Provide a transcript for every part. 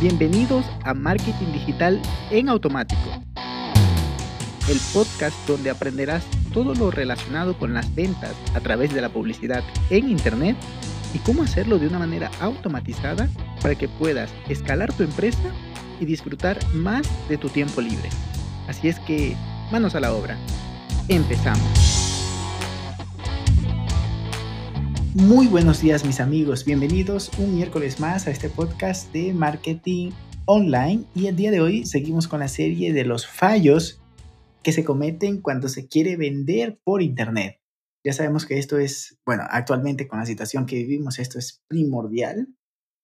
Bienvenidos a Marketing Digital en Automático, el podcast donde aprenderás todo lo relacionado con las ventas a través de la publicidad en Internet y cómo hacerlo de una manera automatizada para que puedas escalar tu empresa y disfrutar más de tu tiempo libre. Así es que, manos a la obra. Empezamos. Muy buenos días mis amigos, bienvenidos un miércoles más a este podcast de marketing online y el día de hoy seguimos con la serie de los fallos que se cometen cuando se quiere vender por internet. Ya sabemos que esto es, bueno, actualmente con la situación que vivimos esto es primordial,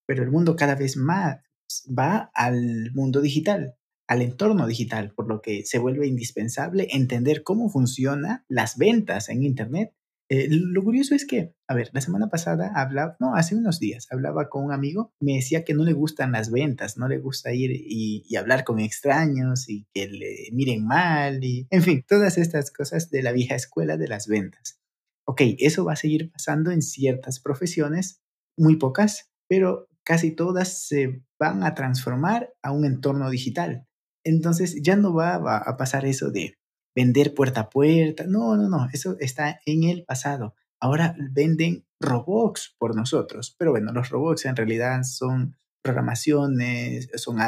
pero el mundo cada vez más va al mundo digital, al entorno digital, por lo que se vuelve indispensable entender cómo funcionan las ventas en internet eh, lo curioso es que, a ver, la semana pasada hablaba, no, hace unos días hablaba con un amigo, me decía que no le gustan las ventas, no le gusta ir y, y, hablar con extraños y que le miren mal y, en fin, todas estas cosas de la vieja escuela de las ventas. Ok, eso va a seguir pasando en ciertas profesiones, muy pocas, pero casi todas se van a transformar a un entorno digital. Entonces ya no va, a pasar eso de vender puerta a puerta. No, no, no, eso está en el pasado. Ahora venden robots por nosotros. Pero bueno, los robots en realidad son programaciones, son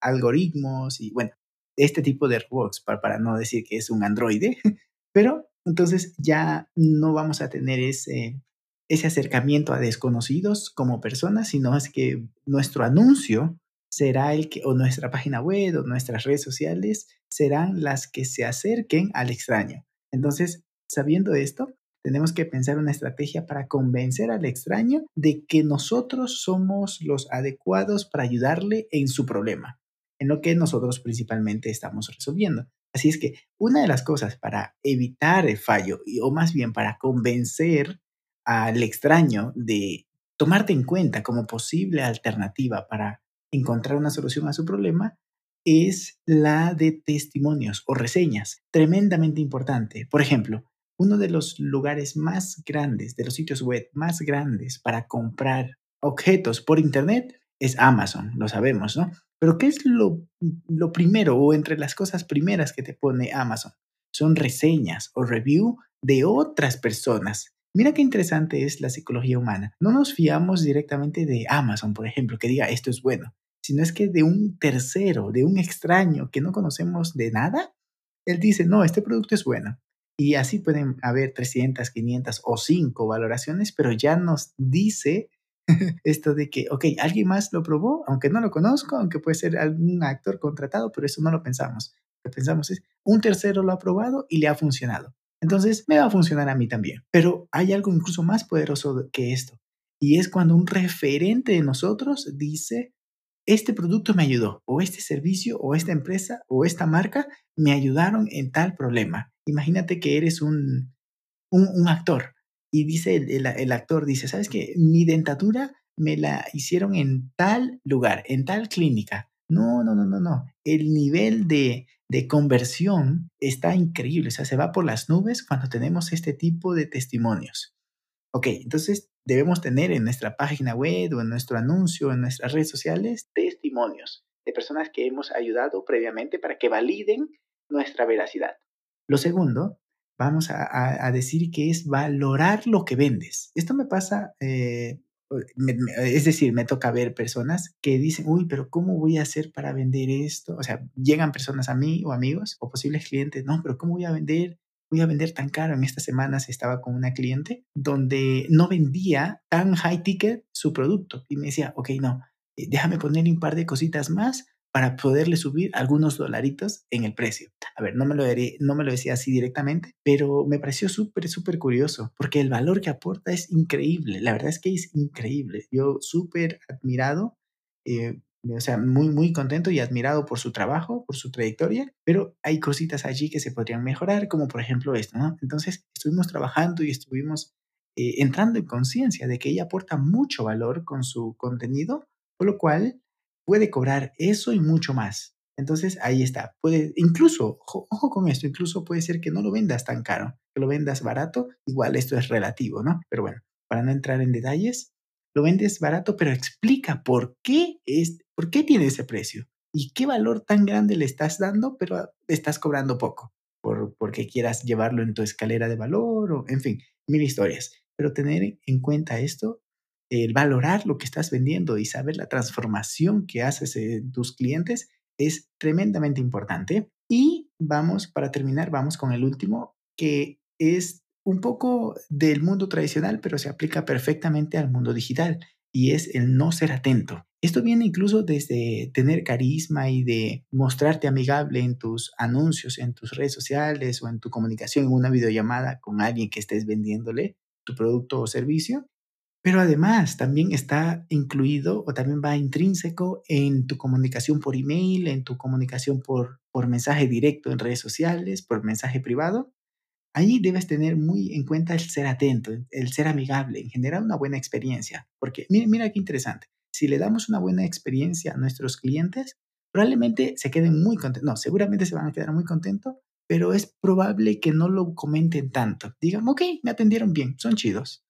algoritmos y bueno, este tipo de robots, para, para no decir que es un androide. Pero entonces ya no vamos a tener ese, ese acercamiento a desconocidos como personas, sino es que nuestro anuncio será el que, o nuestra página web o nuestras redes sociales serán las que se acerquen al extraño. Entonces, sabiendo esto, tenemos que pensar una estrategia para convencer al extraño de que nosotros somos los adecuados para ayudarle en su problema, en lo que nosotros principalmente estamos resolviendo. Así es que una de las cosas para evitar el fallo, o más bien para convencer al extraño de tomarte en cuenta como posible alternativa para encontrar una solución a su problema es la de testimonios o reseñas, tremendamente importante. Por ejemplo, uno de los lugares más grandes, de los sitios web más grandes para comprar objetos por Internet es Amazon, lo sabemos, ¿no? Pero ¿qué es lo, primero o entre las cosas primeras que te pone Amazon? Son reseñas o review de otras personas Mira qué interesante es la psicología humana. No nos fiamos directamente de Amazon, por ejemplo, que diga esto es bueno, sino es que de un tercero, de un extraño que no conocemos de nada, él dice, no, este producto es bueno. Y así pueden haber 300, 500 o 5 valoraciones, pero ya nos dice esto de que, ok, alguien más lo probó, aunque no lo conozco, aunque puede ser algún actor contratado, pero eso no lo pensamos. Lo que pensamos es, un tercero lo ha probado y le ha funcionado. Entonces, me va a funcionar a mí también. Pero hay algo incluso más poderoso que esto. Y es cuando un referente de nosotros dice, este producto me ayudó, o este servicio, o esta empresa, o esta marca me ayudaron en tal problema. Imagínate que eres un, un, actor y dice el, el, actor, dice, ¿sabes qué? Mi dentadura me la hicieron en tal lugar, en tal clínica. No, no, no, no, no. El nivel de, de conversión está increíble, o sea, se va por las nubes cuando tenemos este tipo de testimonios. Ok, entonces debemos tener en nuestra página web o en nuestro anuncio, en nuestras redes sociales, testimonios de personas que hemos ayudado previamente para que validen nuestra veracidad. Lo segundo, vamos a, decir que es valorar lo que vendes. Esto me pasa eh, es decir, me toca ver personas que dicen, uy, pero ¿cómo voy a hacer para vender esto? O sea, llegan personas a mí o amigos o posibles clientes, no, pero ¿cómo voy a vender? Voy a vender tan caro. En estas semanas estaba con una cliente donde no vendía tan high ticket su producto y me decía, ok, no, eh, déjame ponerle un par de cositas más para poderle subir algunos dolaritos en el precio. A ver, no me lo, no me lo decía así directamente, pero me pareció súper, súper curioso, porque el valor que aporta es increíble. La verdad es que es increíble. Yo súper admirado, eh, o sea, muy, muy contento y admirado por su trabajo, por su trayectoria, pero hay cositas allí que se podrían mejorar, como por ejemplo esto, ¿no? Entonces, estuvimos trabajando y estuvimos eh, entrando en conciencia de que ella aporta mucho valor con su contenido, por lo cual puede cobrar eso y mucho más. Entonces ahí está. Puede, incluso, ojo, con esto, incluso puede ser que no lo vendas tan caro, que lo vendas barato. Igual esto es relativo, ¿no? Pero bueno, para no entrar en detalles, lo vendes barato, pero explica por qué, es, por qué tiene ese precio y qué valor tan grande le estás dando, pero estás cobrando poco por, porque quieras llevarlo en tu escalera de valor o, en fin, mil historias. Pero tener en cuenta esto, el valorar lo que estás vendiendo y saber la transformación que haces en tus clientes es tremendamente importante. Y vamos, para terminar, vamos con el último, que es un poco del mundo tradicional, pero se aplica perfectamente al mundo digital, y es el no ser atento. Esto viene incluso desde tener carisma y de mostrarte amigable en tus anuncios, en tus redes sociales o en tu comunicación, en una videollamada con alguien que estés vendiéndole tu producto o servicio. Pero además también está incluido o también va intrínseco en tu comunicación por email, en tu comunicación por, por mensaje directo en redes sociales, por mensaje privado Ahí debes tener muy en cuenta el ser atento, el ser amigable, en generar una buena experiencia. Porque mira, qué interesante. Si le damos una buena experiencia a nuestros clientes, probablemente se queden muy contentos. No, seguramente se van a quedar muy contentos, pero es probable que no lo comenten tanto. Digan, ok, me atendieron bien, son chidos.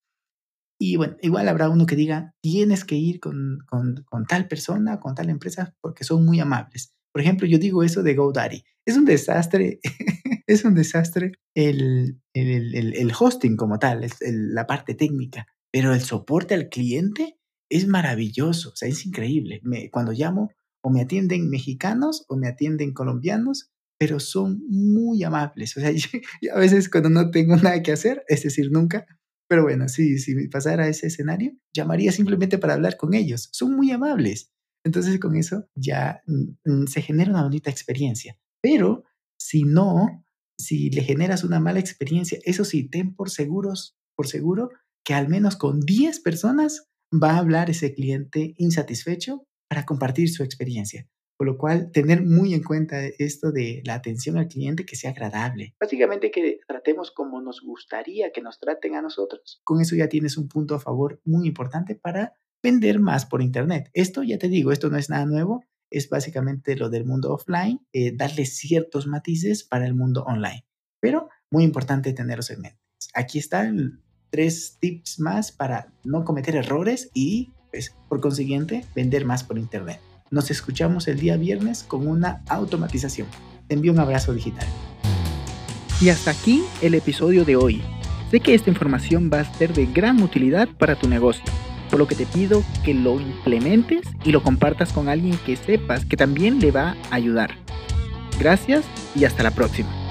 Y bueno, igual habrá uno que diga, tienes que ir con, con, con tal persona, con tal empresa, porque son muy amables. Por ejemplo, yo digo eso de GoDaddy. Es un desastre, es un desastre el, el, el, hosting como tal, la parte técnica, pero el soporte al cliente es maravilloso, o sea, es increíble. Cuando llamo, o me atienden mexicanos o me atienden colombianos, pero son muy amables. O sea, a veces cuando no tengo nada que hacer, es decir, nunca, pero bueno, sí, si pasara ese escenario, llamaría simplemente para hablar con ellos. Son muy amables. Entonces con eso ya mm, mm, se genera una bonita experiencia. Pero si no, si le generas una mala experiencia, eso sí, ten por seguros, por seguro que al menos con 10 personas va a hablar ese cliente insatisfecho para compartir su experiencia. Por lo cual, tener muy en cuenta esto de la atención al cliente que sea agradable. Básicamente que tratemos como nos gustaría que nos traten a nosotros. Con eso ya tienes un punto a favor muy importante para vender más por Internet. Esto ya te digo, esto no es nada nuevo es básicamente lo del mundo offline, eh, darle ciertos matices para el mundo online. Pero muy importante tenerlos en mente. Aquí están tres tips más para no cometer errores y, pues, por consiguiente, vender más por Internet. Nos escuchamos el día viernes con una automatización. Te envío un abrazo digital. Y hasta aquí el episodio de hoy. Sé que esta información va a ser de gran utilidad para tu negocio por lo que te pido que lo implementes y lo compartas con alguien que sepas que también le va a ayudar. Gracias y hasta la próxima.